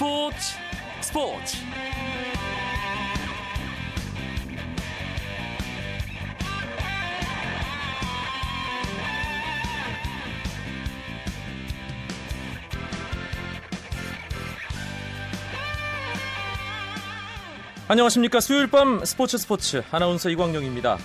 스포츠 스포츠. 안녕하십니까. 수요일 밤 스포츠 스포츠. 아나운서 이광용입니다.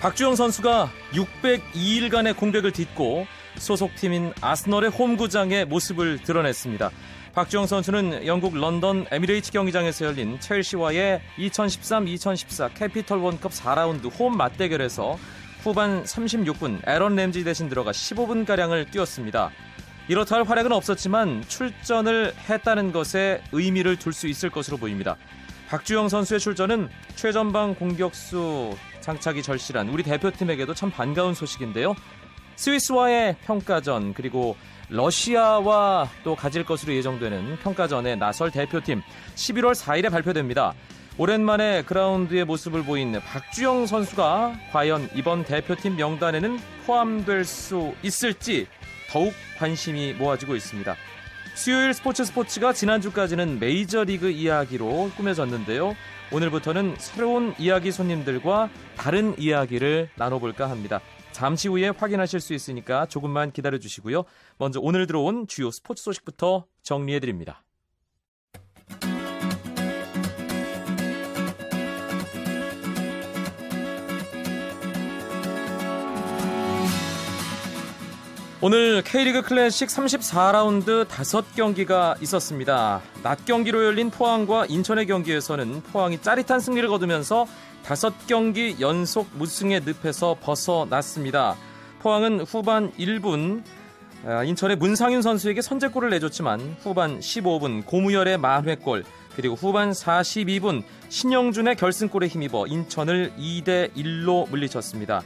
박주영 선수가 602일간의 공백을 딛고 소속팀인 아스널의 홈구장에 모습을 드러냈습니다. 박주영 선수는 영국 런던 에미레이츠 경기장에서 열린 첼시와의 2013-2014 캐피털 원 컵 4라운드 홈 맞대결에서 후반 36분 에런 램지 대신 들어가 15분가량을 뛰었습니다. 이렇다 할 활약은 없었지만 출전을 했다는 것에 의미를 둘 수 있을 것으로 보입니다. 박주영 선수의 출전은 최전방 공격수 장착이 절실한 우리 대표팀에게도 참 반가운 소식인데요. 스위스와의 평가전 그리고 러시아와 또 가질 것으로 예정되는 평가전에 나설 대표팀 11월 4일에 발표됩니다. 오랜만에 그라운드의 모습을 보인 박주영 선수가 과연 이번 대표팀 명단에는 포함될 수 있을지 더욱 관심이 모아지고 있습니다. 수요일 스포츠 스포츠가 지난주까지는 메이저리그 이야기로 꾸며졌는데요. 오늘부터는 새로운 이야기 손님들과 다른 이야기를 나눠볼까 합니다. 잠시 후에 확인하실 수 있으니까 조금만 기다려 주시고요. 먼저 오늘 들어온 주요 스포츠 소식부터 정리해 드립니다. 오늘 K리그 클래식 34라운드 5경기가 있었습니다. 낮 경기로 열린 포항과 인천의 경기에서는 포항이 짜릿한 승리를 거두면서 5경기 연속 무승의 늪에서 벗어났습니다. 포항은 후반 1분 아, 인천의 문상윤 선수에게 선제골을 내줬지만 후반 15분 고무열의 만회골 그리고 후반 42분 신영준의 결승골에 힘입어 인천을 2대 1로 물리쳤습니다.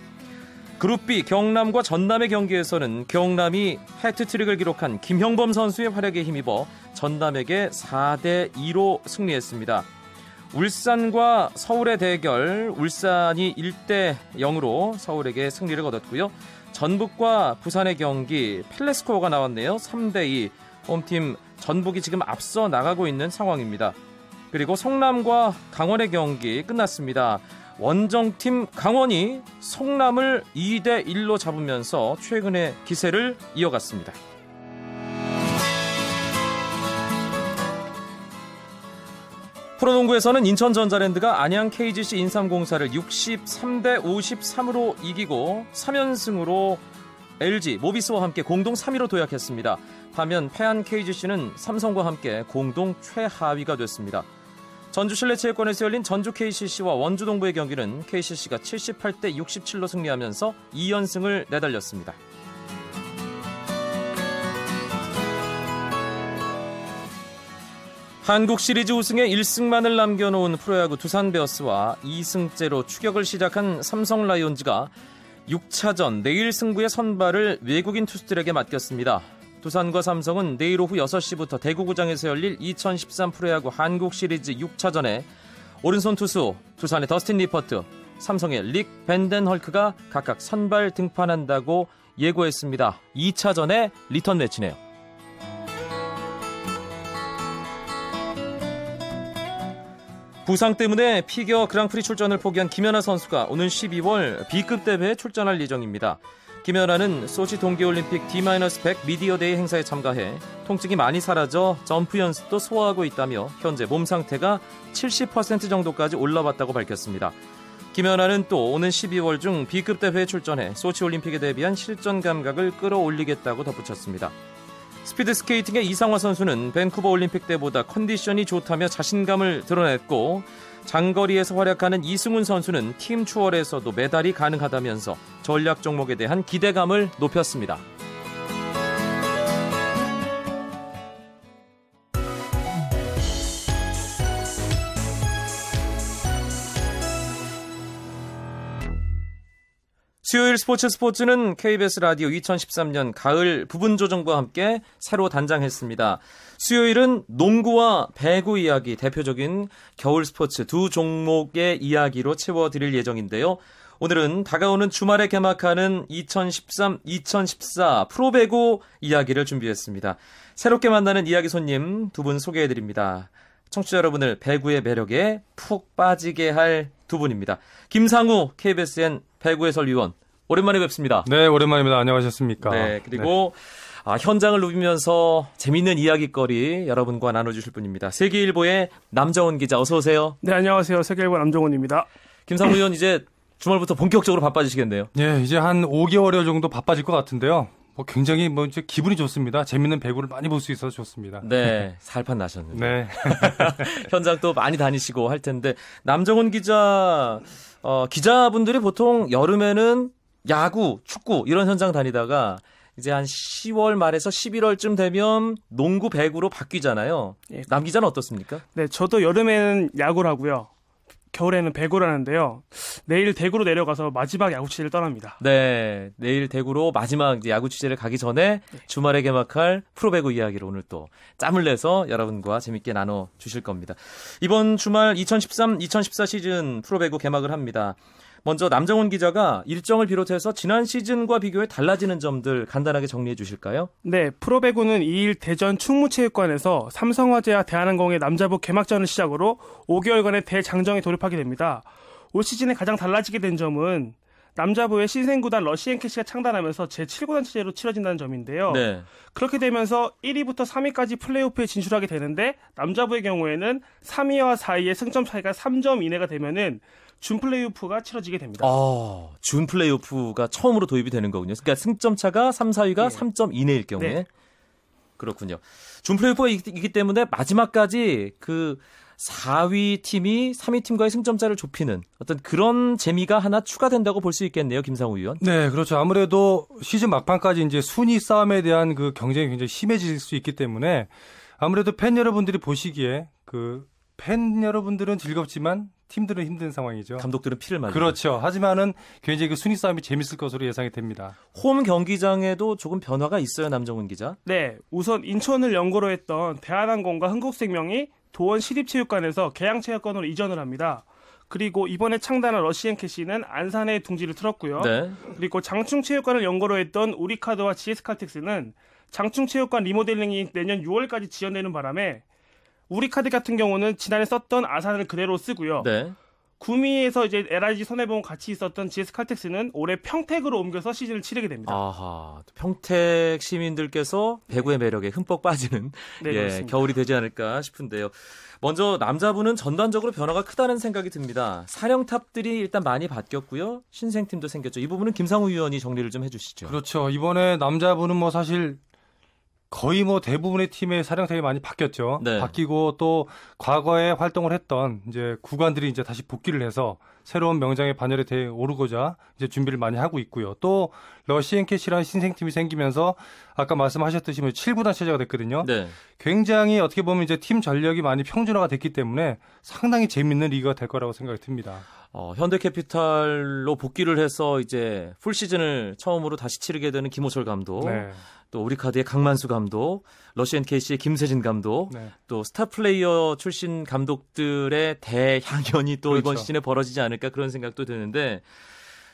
그룹 B 경남과 전남의 경기에서는 경남이 해트트릭을 기록한 김형범 선수의 활약에 힘입어 전남에게 4대 2로 승리했습니다. 울산과 서울의 대결 울산이 1대 0으로 서울에게 승리를 거뒀고요. 전북과 부산의 경기 펠레스코어가 나왔네요. 3대 2. 홈팀 전북이 지금 앞서 나가고 있는 상황입니다. 그리고 성남과 강원의 경기 끝났습니다. 원정팀 강원이 성남을 2대 1로 잡으면서 최근의 기세를 이어갔습니다. 프로농구에서는 인천 전자랜드가 안양 KGC 인삼공사를 63대 53으로 이기고 3연승으로 LG 모비스와 함께 공동 3위로 도약했습니다. 반면 패한 KGC는 삼성과 함께 공동 최하위가 됐습니다. 전주 실내체육관에서 열린 전주 KCC와 원주 동부의 경기는 KCC가 78대 67로 승리하면서 2연승을 내달렸습니다. 한국 시리즈 우승에 1승만을 남겨놓은 프로야구 두산 베어스와 2승째로 추격을 시작한 삼성 라이온즈가 6차전 내일 승부의 선발을 외국인 투수들에게 맡겼습니다. 두산과 삼성은 내일 오후 6시부터 대구구장에서 열릴 2013 프로야구 한국 시리즈 6차전에 오른손 투수 두산의 더스틴 니퍼트, 삼성의 릭 밴덴헐크가 각각 선발 등판한다고 예고했습니다. 2차전의 리턴 매치네요. 부상 때문에 피겨 그랑프리 출전을 포기한 김연아 선수가 오는 12월 B급 대회에 출전할 예정입니다. 김연아는 소치 동계올림픽 D-100 미디어데이 행사에 참가해 통증이 많이 사라져 점프 연습도 소화하고 있다며 현재 몸 상태가 70% 정도까지 올라왔다고 밝혔습니다. 김연아는 또 오는 12월 중 B급 대회에 출전해 소치 올림픽에 대비한 실전 감각을 끌어올리겠다고 덧붙였습니다. 스피드 스케이팅의 이상화 선수는 밴쿠버 올림픽 때보다 컨디션이 좋다며 자신감을 드러냈고 장거리에서 활약하는 이승훈 선수는 팀 추월에서도 메달이 가능하다면서 전략 종목에 대한 기대감을 높였습니다. 수요일 스포츠 스포츠는 KBS 라디오 2013년 가을 부분 조정과 함께 새로 단장했습니다. 수요일은 농구와 배구 이야기 대표적인 겨울 스포츠 두 종목의 이야기로 채워드릴 예정인데요. 오늘은 다가오는 주말에 개막하는 2013-2014 프로배구 이야기를 준비했습니다. 새롭게 만나는 이야기 손님 두 분 소개해드립니다. 청취자 여러분을 배구의 매력에 푹 빠지게 할 두 분입니다. 김상우 KBSN 배구 해설위원 오랜만에 뵙습니다. 네, 오랜만입니다. 안녕하셨습니까? 네, 그리고 네. 아, 현장을 누비면서 재밌는 이야기거리 여러분과 나눠주실 분입니다. 세계일보의 남정원 기자 어서 오세요. 네, 안녕하세요. 세계일보 남정원입니다. 김상우 의원 이제 주말부터 본격적으로 바빠지시겠네요. 네, 이제 한 5개월여 정도 바빠질 것 같은데요. 뭐 굉장히 뭐 이제 기분이 좋습니다. 재밌는 배구를 많이 볼 수 있어서 좋습니다. 네, 살판 나셨는데. 네. 현장 또 많이 다니시고 할 텐데 남정훈 기자 어, 기자분들이 보통 여름에는 야구, 축구 이런 현장 다니다가 이제 한 10월 말에서 11월쯤 되면 농구 배구로 바뀌잖아요. 예. 남 기자는 어떻습니까? 네, 저도 여름에는 야구를 하고요. 겨울에는 배구를 하는데요. 내일 대구로 내려가서 마지막 야구 취재를 떠납니다. 네, 내일 대구로 마지막 야구 취재를 가기 전에 네. 주말에 개막할 프로배구 이야기를 오늘 또 짬을 내서 여러분과 재밌게 나눠 주실 겁니다. 이번 주말 2013-2014 시즌 프로배구 개막을 합니다. 먼저 남정훈 기자가 일정을 비롯해서 지난 시즌과 비교해 달라지는 점들 간단하게 정리해 주실까요? 네, 프로배구는 2일 대전 충무체육관에서 삼성화재와 대한항공의 남자부 개막전을 시작으로 5개월간의 대장정에 돌입하게 됩니다. 올 시즌에 가장 달라지게 된 점은 남자부의 신생구단 러시앤캐시가 창단하면서 제7구단 체제로 치러진다는 점인데요. 네. 그렇게 되면서 1위부터 3위까지 플레이오프에 진출하게 되는데 남자부의 경우에는 3위와 4위의 승점 차이가 3점 이내가 되면은 준 플레이오프가 치러지게 됩니다. 아, 준 플레이오프가 처음으로 도입이 되는 거군요. 그러니까 승점 차가 3, 4위가 네. 3점 이내일 경우에 네. 그렇군요. 준 플레이오프가 있기 때문에 마지막까지 그 4위 팀이 3위 팀과의 승점차를 좁히는 어떤 그런 재미가 하나 추가된다고 볼 수 있겠네요, 김상우 의원. 네, 그렇죠. 아무래도 시즌 막판까지 이제 순위 싸움에 대한 그 경쟁이 굉장히 심해질 수 있기 때문에 아무래도 팬 여러분들이 보시기에 그 팬 여러분들은 즐겁지만 팀들은 힘든 상황이죠. 감독들은 피를 말리죠. 그렇죠. 하지만은 굉장히 그 순위 싸움이 재밌을 것으로 예상이 됩니다. 홈 경기장에도 조금 변화가 있어요, 남정훈 기자. 네, 우선 인천을 연고로 했던 대한항공과 흥국생명이 도원 시립체육관에서 계양체육관으로 이전을 합니다. 그리고 이번에 창단한 러시앤캐시는 안산에 둥지를 틀었고요. 네. 그리고 장충체육관을 연고로 했던 우리카드와 GS칼텍스는 장충체육관 리모델링이 내년 6월까지 지연되는 바람에 우리 카드 같은 경우는 지난해 썼던 아산을 그대로 쓰고요. 네. 구미에서 이제 LIG 손해보험 같이 있었던 GS 칼텍스는 올해 평택으로 옮겨서 시즌을 치르게 됩니다. 아하, 평택 시민들께서 배구의 매력에 흠뻑 빠지는 네, 예, 겨울이 되지 않을까 싶은데요. 먼저 남자부는 전반적으로 변화가 크다는 생각이 듭니다. 사령탑들이 일단 많이 바뀌었고요. 신생팀도 생겼죠. 이 부분은 김상우 위원이 정리를 좀 해주시죠. 그렇죠. 이번에 남자부는 뭐 사실 거의 뭐 대부분의 팀의 사령탑이 많이 바뀌었죠. 네. 바뀌고 또 과거에 활동을 했던 이제 구관들이 이제 다시 복귀를 해서 새로운 명장의 반열에 대해 오르고자 이제 준비를 많이 하고 있고요. 또 러시앤캐시라는 신생팀이 생기면서 아까 말씀하셨듯이 7구단 뭐 체제가 됐거든요. 네. 굉장히 어떻게 보면 이제 팀 전력이 많이 평준화가 됐기 때문에 상당히 재밌는 리그가 될 거라고 생각이 듭니다. 어, 현대캐피탈로 복귀를 해서 이제 풀 시즌을 처음으로 다시 치르게 되는 김호철 감독. 네. 또 우리 카드의 강만수 감독, 러시앤캐시의 김세진 감독, 네. 또 스타 플레이어 출신 감독들의 대향연이 또 그렇죠. 이번 시즌에 벌어지지 않을까 그런 생각도 드는데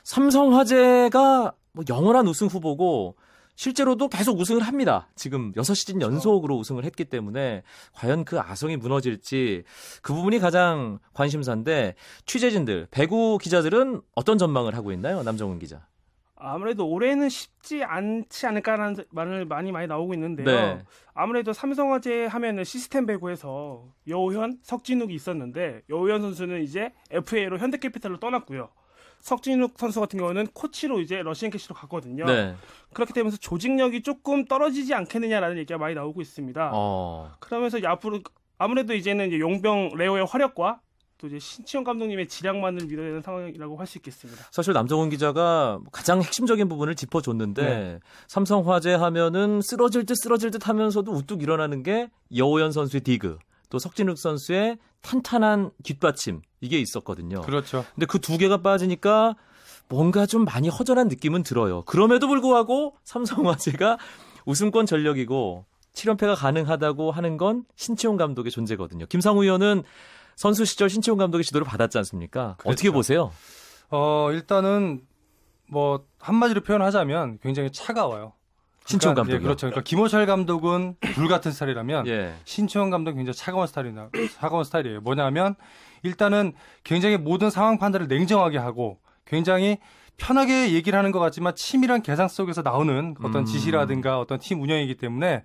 삼성화재가 뭐 영원한 우승 후보고 실제로도 계속 우승을 합니다. 지금 6시즌 그렇죠. 연속으로 우승을 했기 때문에 과연 그 아성이 무너질지 그 부분이 가장 관심사인데 취재진들, 배구 기자들은 어떤 전망을 하고 있나요? 남정훈 기자. 아무래도 올해는 쉽지 않지 않을까라는 말을 많이 많이 나오고 있는데요. 네. 아무래도 삼성화재 하면은 시스템 배구에서 여우현, 석진욱이 있었는데 여우현 선수는 이제 FA로 현대캐피탈로 떠났고요. 석진욱 선수 같은 경우는 코치로 이제 러시앤캐시로 갔거든요. 네. 그렇게 되면서 조직력이 조금 떨어지지 않겠느냐라는 얘기가 많이 나오고 있습니다. 어. 그러면서 앞으로 아무래도 이제는 이제 용병 레오의 화력과 또 이제 신치영 감독님의 지략만을 믿어야 되는 상황이라고 할 수 있겠습니다. 사실 남정훈 기자가 가장 핵심적인 부분을 짚어줬는데 네. 삼성 화재 하면은 쓰러질 듯 쓰러질 듯 하면서도 우뚝 일어나는 게 여호연 선수의 디그 또 석진욱 선수의 탄탄한 뒷받침 이게 있었거든요. 그렇죠. 근데 그 두 개가 빠지니까 뭔가 좀 많이 허전한 느낌은 들어요. 그럼에도 불구하고 삼성화재가 우승권 전력이고 7연패가 가능하다고 하는 건 신치용 감독의 존재거든요. 김상우 의원은 선수 시절 신치용 감독의 지도를 받았지 않습니까? 그렇죠. 어떻게 보세요? 어, 일단은 뭐 한마디로 표현하자면 굉장히 차가워요. 신치용 감독. 예, 그렇죠. 그러니까 김호철 감독은 불 같은 스타일이라면 예. 신치용 감독은 굉장히 차가운 스타일이나 차가운 스타일이에요. 뭐냐면 일단은 굉장히 모든 상황 판단을 냉정하게 하고 굉장히 편하게 얘기를 하는 것 같지만 치밀한 계산 속에서 나오는 어떤 음. 지시라든가 어떤 팀 운영이기 때문에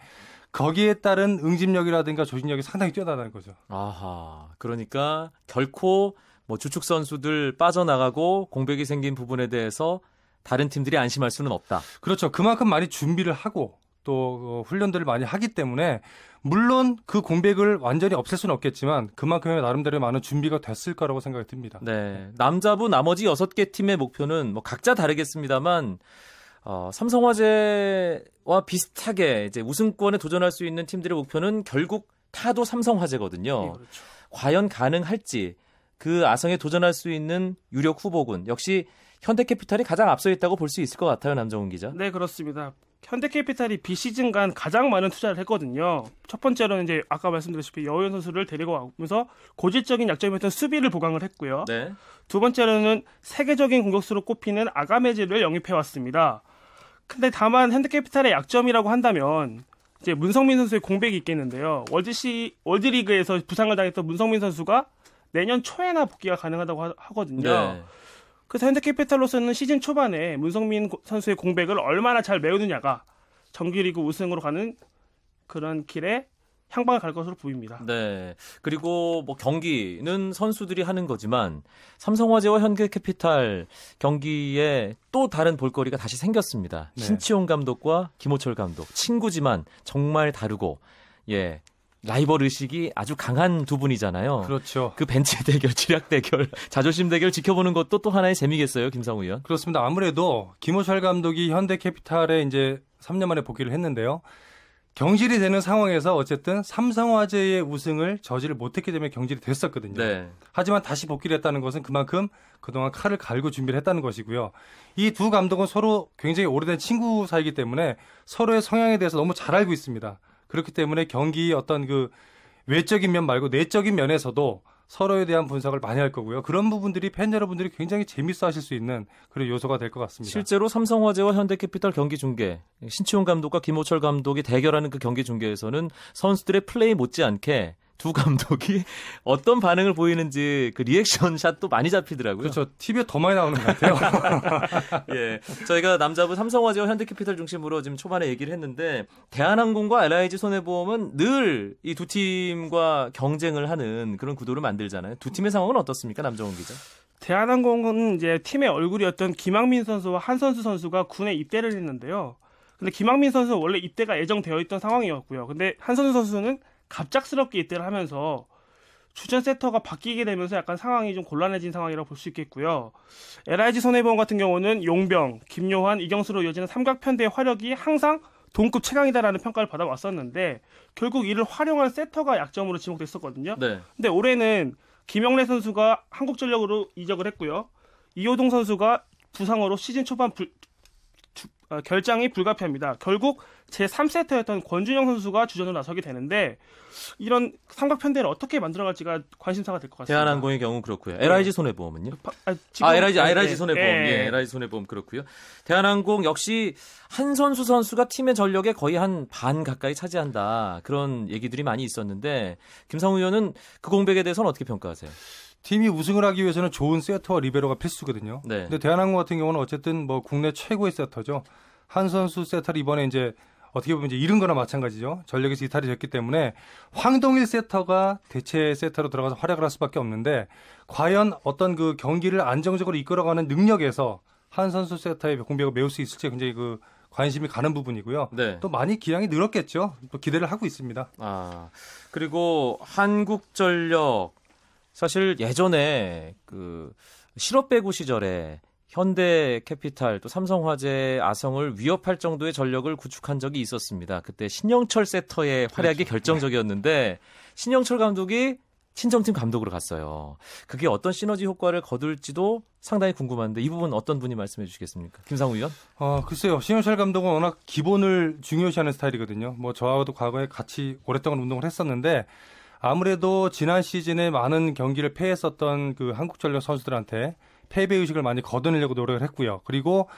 거기에 따른 응집력이라든가 조직력이 상당히 뛰어나다는 거죠. 아하. 그러니까 결코 뭐 주축 선수들 빠져나가고 공백이 생긴 부분에 대해서 다른 팀들이 안심할 수는 없다. 그렇죠. 그만큼 많이 준비를 하고 또 어, 훈련들을 많이 하기 때문에 물론 그 공백을 완전히 없앨 수는 없겠지만 그만큼의 나름대로 많은 준비가 됐을 거라고 생각이 듭니다. 네. 남자부 나머지 6개 팀의 목표는 뭐 각자 다르겠습니다만 어, 삼성화재와 비슷하게 이제 우승권에 도전할 수 있는 팀들의 목표는 결국 타도 삼성화재거든요. 네, 그렇죠. 과연 가능할지 그 아성에 도전할 수 있는 유력 후보군 역시 현대캐피탈이 가장 앞서 있다고 볼 수 있을 것 같아요, 남정훈 기자. 네, 그렇습니다. 현대캐피탈이 비시즌간 가장 많은 투자를 했거든요. 첫 번째로는 이제 아까 말씀드렸다시피 여우현 선수를 데리고 오면서 고질적인 약점이었던 수비를 보강을 했고요. 네. 두 번째로는 세계적인 공격수로 꼽히는 아가메즈를 영입해 왔습니다. 근데 다만 현대캐피탈의 약점이라고 한다면 이제 문성민 선수의 공백이 있겠는데요. 월드시 월드리그에서 부상을 당했던 문성민 선수가 내년 초에나 복귀가 가능하다고 하, 거든요 네. 그래서 현대캐피탈로서는 시즌 초반에 문성민 선수의 공백을 얼마나 잘 메우느냐가 정규리그 우승으로 가는 그런 길에 향방을 갈 것으로 보입니다. 네. 그리고 뭐 경기는 선수들이 하는 거지만 삼성화재와 현대캐피탈 경기에 또 다른 볼거리가 다시 생겼습니다. 네. 신치용 감독과 김호철 감독 친구지만 정말 다르고 예. 라이벌 의식이 아주 강한 두 분이잖아요. 그렇죠. 그 벤치 대결, 지략 대결, 자존심 대결 지켜보는 것도 또 하나의 재미겠어요, 김상우 의원. 그렇습니다. 아무래도 김호철 감독이 현대캐피탈에 이제 3년 만에 복귀를 했는데요. 경질이 되는 상황에서 어쨌든 삼성화재의 우승을 저지를 못했기 때문에 경질이 됐었거든요. 네. 하지만 다시 복귀를 했다는 것은 그만큼 그동안 칼을 갈고 준비를 했다는 것이고요. 이 두 감독은 서로 굉장히 오래된 친구 사이기 때문에 서로의 성향에 대해서 너무 잘 알고 있습니다. 그렇기 때문에 경기 어떤 그 외적인 면 말고 내적인 면에서도 서로에 대한 분석을 많이 할 거고요. 그런 부분들이 팬 여러분들이 굉장히 재밌어 하실 수 있는 그런 요소가 될 것 같습니다. 실제로 삼성화재와 현대캐피탈 경기 중계, 신치용 감독과 김호철 감독이 대결하는 그 경기 중계에서는 선수들의 플레이 못지않게 두 감독이 어떤 반응을 보이는지 그 리액션 샷도 많이 잡히더라고요. 그렇죠. TV에 더 많이 나오는 것 같아요. 예. 저희가 남자부 삼성화재와 현대캐피탈 중심으로 지금 초반에 얘기를 했는데 대한항공과 LIG 손해보험은 늘 이 두 팀과 경쟁을 하는 그런 구도를 만들잖아요. 두 팀의 상황은 어떻습니까? 남정훈 기자. 대한항공은 이제 팀의 얼굴이었던 김학민 선수와 한선수 선수가 군에 입대를 했는데요. 근데 김학민 선수는 원래 입대가 예정되어 있던 상황이었고요. 근데 한선수 선수는 갑작스럽게 입대를 하면서 주전 세터가 바뀌게 되면서 약간 상황이 좀 곤란해진 상황이라고 볼 수 있겠고요. LIG 손해보험 같은 경우는 용병, 김요한, 이경수로 이어지는 삼각편대의 화력이 항상 동급 최강이다라는 평가를 받아왔었는데 결국 이를 활용한 세터가 약점으로 지목됐었거든요. 네. 근데 올해는 김영래 선수가 한국전력으로 이적을 했고요. 이호동 선수가 부상으로 시즌 초반 불, 어, 결장이 불가피합니다. 결국 제 3세트였던 권준영 선수가 주전으로 나서게 되는데 이런 삼각편대를 어떻게 만들어갈지가 관심사가 될 것 같습니다. 대한항공의 경우 그렇고요. LIG 손해보험은요? 아, 지금, 아 LIG, 아, LIG 손해보험. 네. 예, LIG 손해보험 그렇고요. 대한항공 역시 한 선수 선수가 팀의 전력의 거의 한 반 가까이 차지한다. 그런 얘기들이 많이 있었는데 김상우 의원은 그 공백에 대해서는 어떻게 평가하세요? 팀이 우승을 하기 위해서는 좋은 세터와 리베로가 필수거든요. 네. 근데 대한항공 같은 경우는 어쨌든 뭐 국내 최고의 세터죠. 한 선수 세터를 이번에 이제 어떻게 보면 이제 잃은 거나 마찬가지죠. 전력에서 이탈이 됐기 때문에 황동일 세터가 대체 세터로 들어가서 활약을 할 수밖에 없는데 과연 어떤 그 경기를 안정적으로 이끌어가는 능력에서 한 선수 세터의 공백을 메울 수 있을지 굉장히 그 관심이 가는 부분이고요. 네. 또 많이 기량이 늘었겠죠. 또 기대를 하고 있습니다. 아 그리고 한국전력 사실 예전에 그 실업 배구 시절에 현대 캐피탈 또 삼성화재 아성을 위협할 정도의 전력을 구축한 적이 있었습니다. 그때 신영철 세터의 활약이 그렇죠. 결정적이었는데 신영철 감독이 친정팀 감독으로 갔어요. 그게 어떤 시너지 효과를 거둘지도 상당히 궁금한데 이 부분 어떤 분이 말씀해 주시겠습니까? 김상우 의원? 어, 글쎄요. 신영철 감독은 워낙 기본을 중요시하는 스타일이거든요. 뭐 저하고도 과거에 같이 오랫동안 운동을 했었는데 아무래도 지난 시즌에 많은 경기를 패했었던 그 한국전력 선수들한테 패배 의식을 많이 걷어내려고 노력을 했고요. 그리고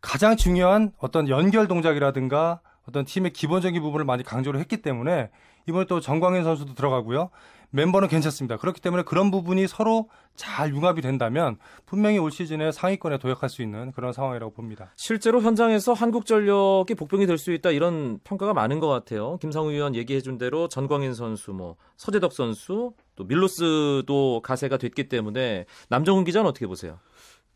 가장 중요한 어떤 연결 동작이라든가 어떤 팀의 기본적인 부분을 많이 강조를 했기 때문에 이번에 또 정광현 선수도 들어가고요. 멤버는 괜찮습니다. 그렇기 때문에 그런 부분이 서로 잘 융합이 된다면 분명히 올 시즌에 상위권에 도약할 수 있는 그런 상황이라고 봅니다. 실제로 현장에서 한국전력이 복병이 될 수 있다 이런 평가가 많은 것 같아요. 김상우 의원 얘기해준 대로 전광인 선수, 뭐 서재덕 선수, 또 밀로스도 가세가 됐기 때문에 남정훈 기자는 어떻게 보세요?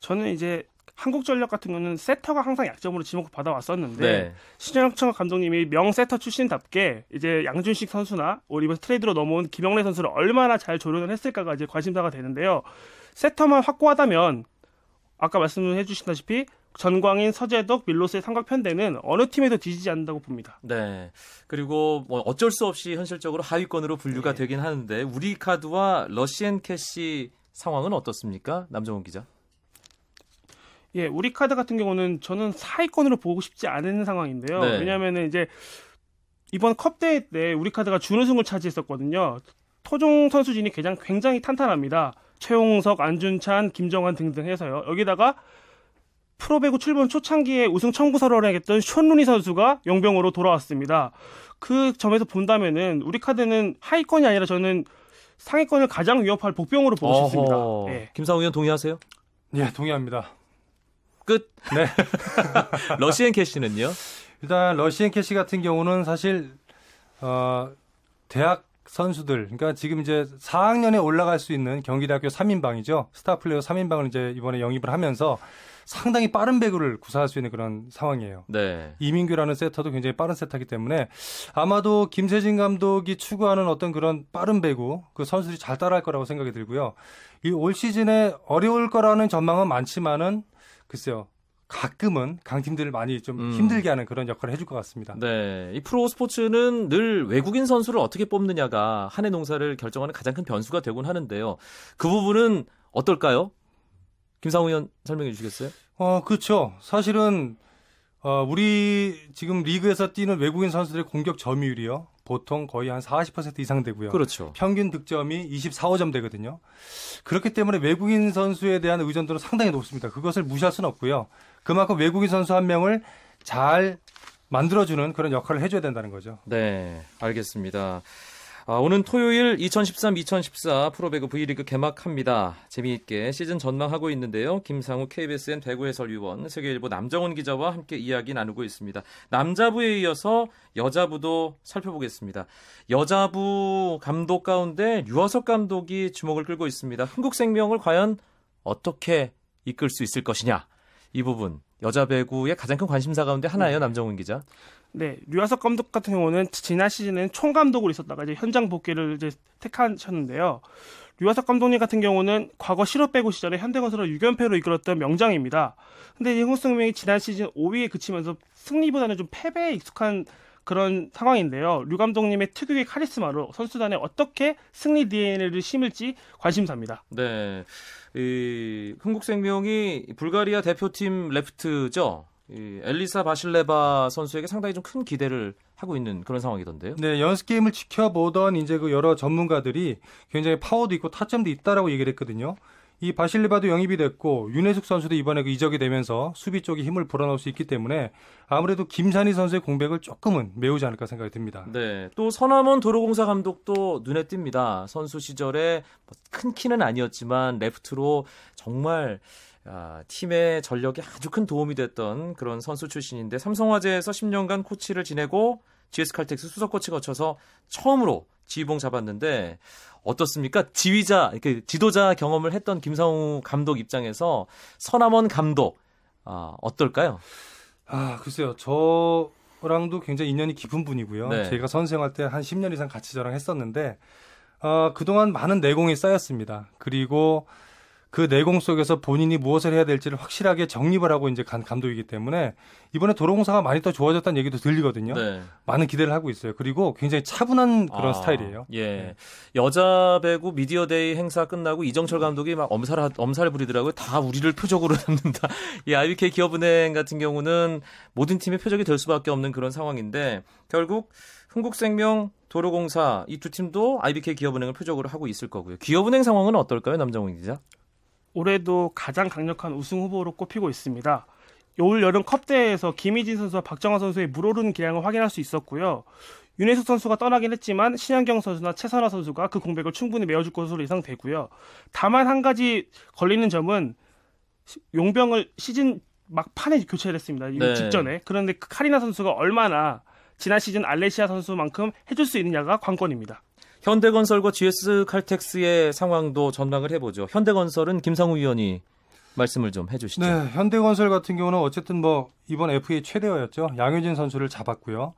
저는 이제 한국전력 같은 경우는 세터가 항상 약점으로 지목을 받아왔었는데 네. 신현청 감독님이 명 세터 출신답게 이제 양준식 선수나 오리버 트레이드로 넘어온 김영래 선수를 얼마나 잘 조련을 했을까가 이제 관심사가 되는데요. 세터만 확고하다면 아까 말씀해 주신다시피 전광인, 서재덕, 밀로스의 삼각 편대는 어느 팀에도 뒤지지 않는다고 봅니다. 네. 그리고 뭐 어쩔 수 없이 현실적으로 하위권으로 분류가 네. 되긴 하는데 우리 카드와 러시앤캐시 상황은 어떻습니까? 남정훈 기자. 예, 우리 카드 같은 경우는 저는 하위권으로 보고 싶지 않은 상황인데요. 네. 왜냐하면 이제 이번 컵 대회 때 우리 카드가 준우승을 차지했었거든요. 토종 선수진이 굉장히, 굉장히 탄탄합니다. 최용석, 안준찬, 김정환 등등 해서요. 여기다가 프로배구 출범 초창기에 우승 청부사를 했던 숀 루니 선수가 용병으로 돌아왔습니다. 그 점에서 본다면은 우리 카드는 하위권이 아니라 저는 상위권을 가장 위협할 복병으로 보고 싶습니다. 예. 김상우 위원 동의하세요? 네, 동의합니다. 끝. 네. 러시앤 캐시는요? 일단 러시앤 캐시 같은 경우는 사실 어 대학 선수들, 그러니까 지금 이제 4학년에 올라갈 수 있는 경기대학교 3인방이죠. 스타 플레이어 3인방을 이제 이번에 영입을 하면서 상당히 빠른 배구를 구사할 수 있는 그런 상황이에요. 네. 이민규라는 세터도 굉장히 빠른 세터이기 때문에 아마도 김세진 감독이 추구하는 어떤 그런 빠른 배구 그 선수들이 잘 따라할 거라고 생각이 들고요. 이 올 시즌에 어려울 거라는 전망은 많지만은 글쎄요. 가끔은 강팀들을 많이 좀 음. 힘들게 하는 그런 역할을 해줄 것 같습니다. 네. 이 프로 스포츠는 늘 외국인 선수를 어떻게 뽑느냐가 한 해 농사를 결정하는 가장 큰 변수가 되곤 하는데요. 그 부분은 어떨까요? 김상우 의원 설명해 주시겠어요? 어, 그렇죠. 사실은 어, 우리 지금 리그에서 뛰는 외국인 선수들의 공격 점유율이요. 보통 거의 한 40% 이상 되고요. 그렇죠. 평균 득점이 24, 5점 되거든요. 그렇기 때문에 외국인 선수에 대한 의존도는 상당히 높습니다. 그것을 무시할 수는 없고요. 그만큼 외국인 선수 한 명을 잘 만들어주는 그런 역할을 해줘야 된다는 거죠. 네, 알겠습니다. 아, 오는 토요일 2013-2014 프로배구 V리그 개막합니다. 재미있게 시즌 전망하고 있는데요. 김상우 KBSN 배구 해설위원, 세계일보 남정훈 기자와 함께 이야기 나누고 있습니다. 남자부에 이어서 여자부도 살펴보겠습니다. 여자부 감독 가운데 류화석 감독이 주목을 끌고 있습니다. 한국생명을 과연 어떻게 이끌 수 있을 것이냐. 이 부분 여자 배구의 가장 큰 관심사 가운데 하나예요, 남정훈 기자. 네, 류아석 감독 같은 경우는 지난 시즌은 총감독으로 있었다가 이제 현장 복귀를 이제 택하셨는데요. 류아석 감독님 같은 경우는 과거 실업 배구 시절에 현대건설을 6연패로 이끌었던 명장입니다. 근데 이제 흥국생명이 지난 시즌 5위에 그치면서 승리보다는 좀 패배에 익숙한 그런 상황인데요. 류 감독님의 특유의 카리스마로 선수단에 어떻게 승리 DNA를 심을지 관심사입니다. 네. 이 흥국생명이 불가리아 대표팀 레프트죠. 이 엘리사 바실레바 선수에게 상당히 좀 큰 기대를 하고 있는 그런 상황이던데요. 네, 연습 게임을 지켜보던 이제 그 여러 전문가들이 굉장히 파워도 있고 타점도 있다라고 얘기를 했거든요. 이 바실리바도 영입이 됐고 윤혜숙 선수도 이번에 그 이적이 되면서 수비 쪽에 힘을 불어넣을 수 있기 때문에 아무래도 김산희 선수의 공백을 조금은 메우지 않을까 생각이 듭니다. 네, 또 서남원 도로공사 감독도 눈에 띕니다. 선수 시절에 뭐큰 키는 아니었지만 레프트로 정말 아, 팀의 전력이 아주 큰 도움이 됐던 그런 선수 출신인데 삼성화재에서 10년간 코치를 지내고 GS 칼텍스 수석 코치 거쳐서 처음으로 지휘봉 잡았는데 어떻습니까? 지휘자, 이렇게 지도자 경험을 했던 김상우 감독 입장에서 서남원 감독 아, 어떨까요? 아, 글쎄요. 저랑도 굉장히 인연이 깊은 분이고요. 네. 제가 선생할 때 한 10년 이상 같이 저랑 했었는데 어, 그동안 많은 내공이 쌓였습니다. 그리고 그 내공 속에서 본인이 무엇을 해야 될지를 확실하게 정립을 하고 이제 간 감독이기 때문에 이번에 도로공사가 많이 더 좋아졌다는 얘기도 들리거든요. 네. 많은 기대를 하고 있어요. 그리고 굉장히 차분한 그런 아, 스타일이에요. 예. 네. 여자 배구 미디어데이 행사 끝나고 이정철 감독이 막 엄살 엄살 부리더라고요. 다 우리를 표적으로 삼는다. 이 IBK 기업은행 같은 경우는 모든 팀의 표적이 될 수밖에 없는 그런 상황인데 결국 흥국생명 도로공사 이 두 팀도 IBK 기업은행을 표적으로 하고 있을 거고요. 기업은행 상황은 어떨까요, 남정훈 기자? 올해도 가장 강력한 우승 후보로 꼽히고 있습니다. 올 여름 컵대회에서 김희진 선수와 박정환 선수의 물오르는 기량을 확인할 수 있었고요. 윤혜숙 선수가 떠나긴 했지만 신현경 선수나 최선화 선수가 그 공백을 충분히 메워줄 것으로 예상되고요. 다만 한 가지 걸리는 점은 용병을 시즌 막판에 교체를 했습니다. 네. 직전에. 그런데 그 카리나 선수가 얼마나 지난 시즌 알레시아 선수만큼 해줄 수 있느냐가 관건입니다. 현대건설과 GS 칼텍스의 상황도 전망을 해보죠. 현대건설은 김상우 위원이 말씀을 좀 해주시죠. 네, 현대건설 같은 경우는 어쨌든 뭐 이번 FA 최대어였죠. 양효진 선수를 잡았고요.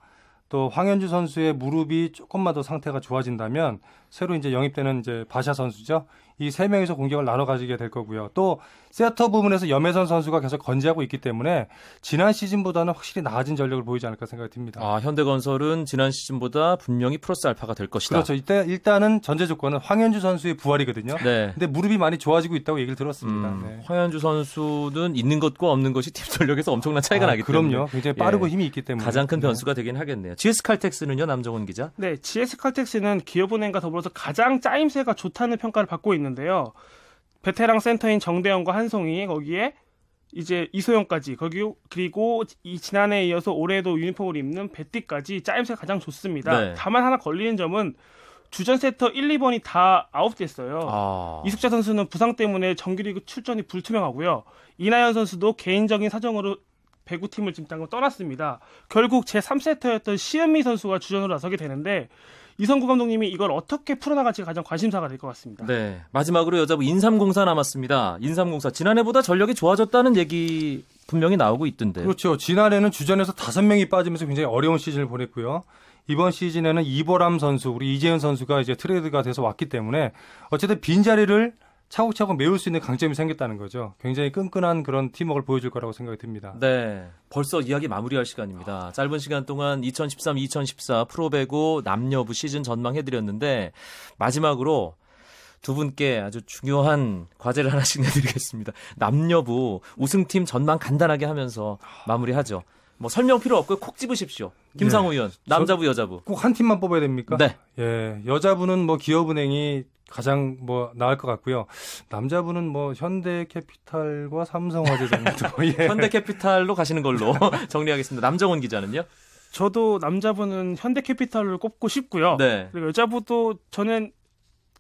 또 황현주 선수의 무릎이 조금만 더 상태가 좋아진다면 새로 이제 영입되는 이제 바샤 선수죠. 이 세 명이서 공격을 나눠 가지게 될 거고요. 또 세터 부분에서 염혜선 선수가 계속 건재하고 있기 때문에 지난 시즌보다는 확실히 나아진 전력을 보이지 않을까 생각이 듭니다. 아, 현대건설은 지난 시즌보다 분명히 플러스 알파가 될 것이다. 그렇죠. 이때 일단은 전제 조건은 황현주 선수의 부활이거든요. 네. 근데 무릎이 많이 좋아지고 있다고 얘기를 들었습니다. 음, 네. 황현주 선수는 있는 것과 없는 것이 팀 전력에서 엄청난 차이가 아, 나기 그럼요. 때문에 그럼요. 굉장히 빠르고 예. 힘이 있기 때문에 가장 큰 네. 변수가 되긴 하겠네요. GS 칼텍스는요, 남정훈 기자? 네, GS 칼텍스는 기업은행과 더불어서 가장 짜임새가 좋다는 평가를 받고 있는 데요. 베테랑 센터인 정대영과 한송이 거기에 이제 이소영까지 거기 그리고 이 지난해에 이어서 올해도 유니폼을 입는 베띠까지 짜임새가 가장 좋습니다. 네. 다만 하나 걸리는 점은 주전 세터 1, 2번이 다 아웃됐어요. 아... 이숙자 선수는 부상 때문에 정규리그 출전이 불투명하고요. 이나연 선수도 개인적인 사정으로 배구팀을 지금 떠났습니다. 결국 제 3세터였던 시은미 선수가 주전으로 나서게 되는데 이성구 감독님이 이걸 어떻게 풀어나갈지 가장 관심사가 될 것 같습니다. 네. 마지막으로 여자부 인삼공사 남았습니다. 인삼공사 지난해보다 전력이 좋아졌다는 얘기 분명히 나오고 있던데. 그렇죠. 지난해는 주전에서 다섯 명이 빠지면서 굉장히 어려운 시즌을 보냈고요. 이번 시즌에는 이보람 선수, 우리 이재현 선수가 이제 트레이드가 돼서 왔기 때문에 어쨌든 빈 자리를 차곡차곡 메울 수 있는 강점이 생겼다는 거죠. 굉장히 끈끈한 그런 팀워크를 보여줄 거라고 생각이 듭니다. 네. 벌써 이야기 마무리할 시간입니다. 짧은 시간 동안 2013, 2014 프로배구 남녀부 시즌 전망해드렸는데 마지막으로 두 분께 아주 중요한 과제를 하나씩 내드리겠습니다. 남녀부 우승팀 전망 간단하게 하면서 마무리하죠. 뭐 설명 필요 없고요. 콕 집으십시오. 김상우 네. 의원. 남자부 여자부. 꼭 한 팀만 뽑아야 됩니까? 네. 예. 여자부는 뭐 기업은행이 가장 뭐 나을 것 같고요. 남자분은 뭐 현대캐피탈과 삼성화재 정도. 예. 현대캐피탈로 가시는 걸로 정리하겠습니다. 남정원 기자는요? 저도 남자분은 현대캐피탈을 꼽고 싶고요. 네. 그리고 여자분도 저는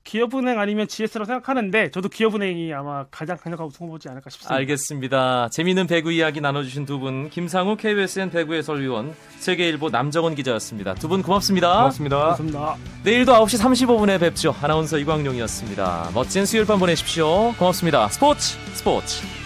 기업은행 아니면 GS라고 생각하는데 저도 기업은행이 아마 가장 강력하고 승보지 않을까 싶습니다. 알겠습니다. 재미있는 배구 이야기 나눠주신 두 분 김상우 KBSN 배구 해설위원 세계일보 남정원 기자였습니다. 두 분 고맙습니다. 고맙습니다. 고맙습니다. 내일도 9시 35분에 뵙죠. 아나운서 이광용이었습니다. 멋진 수요일 밤 보내십시오. 고맙습니다. 스포츠 스포츠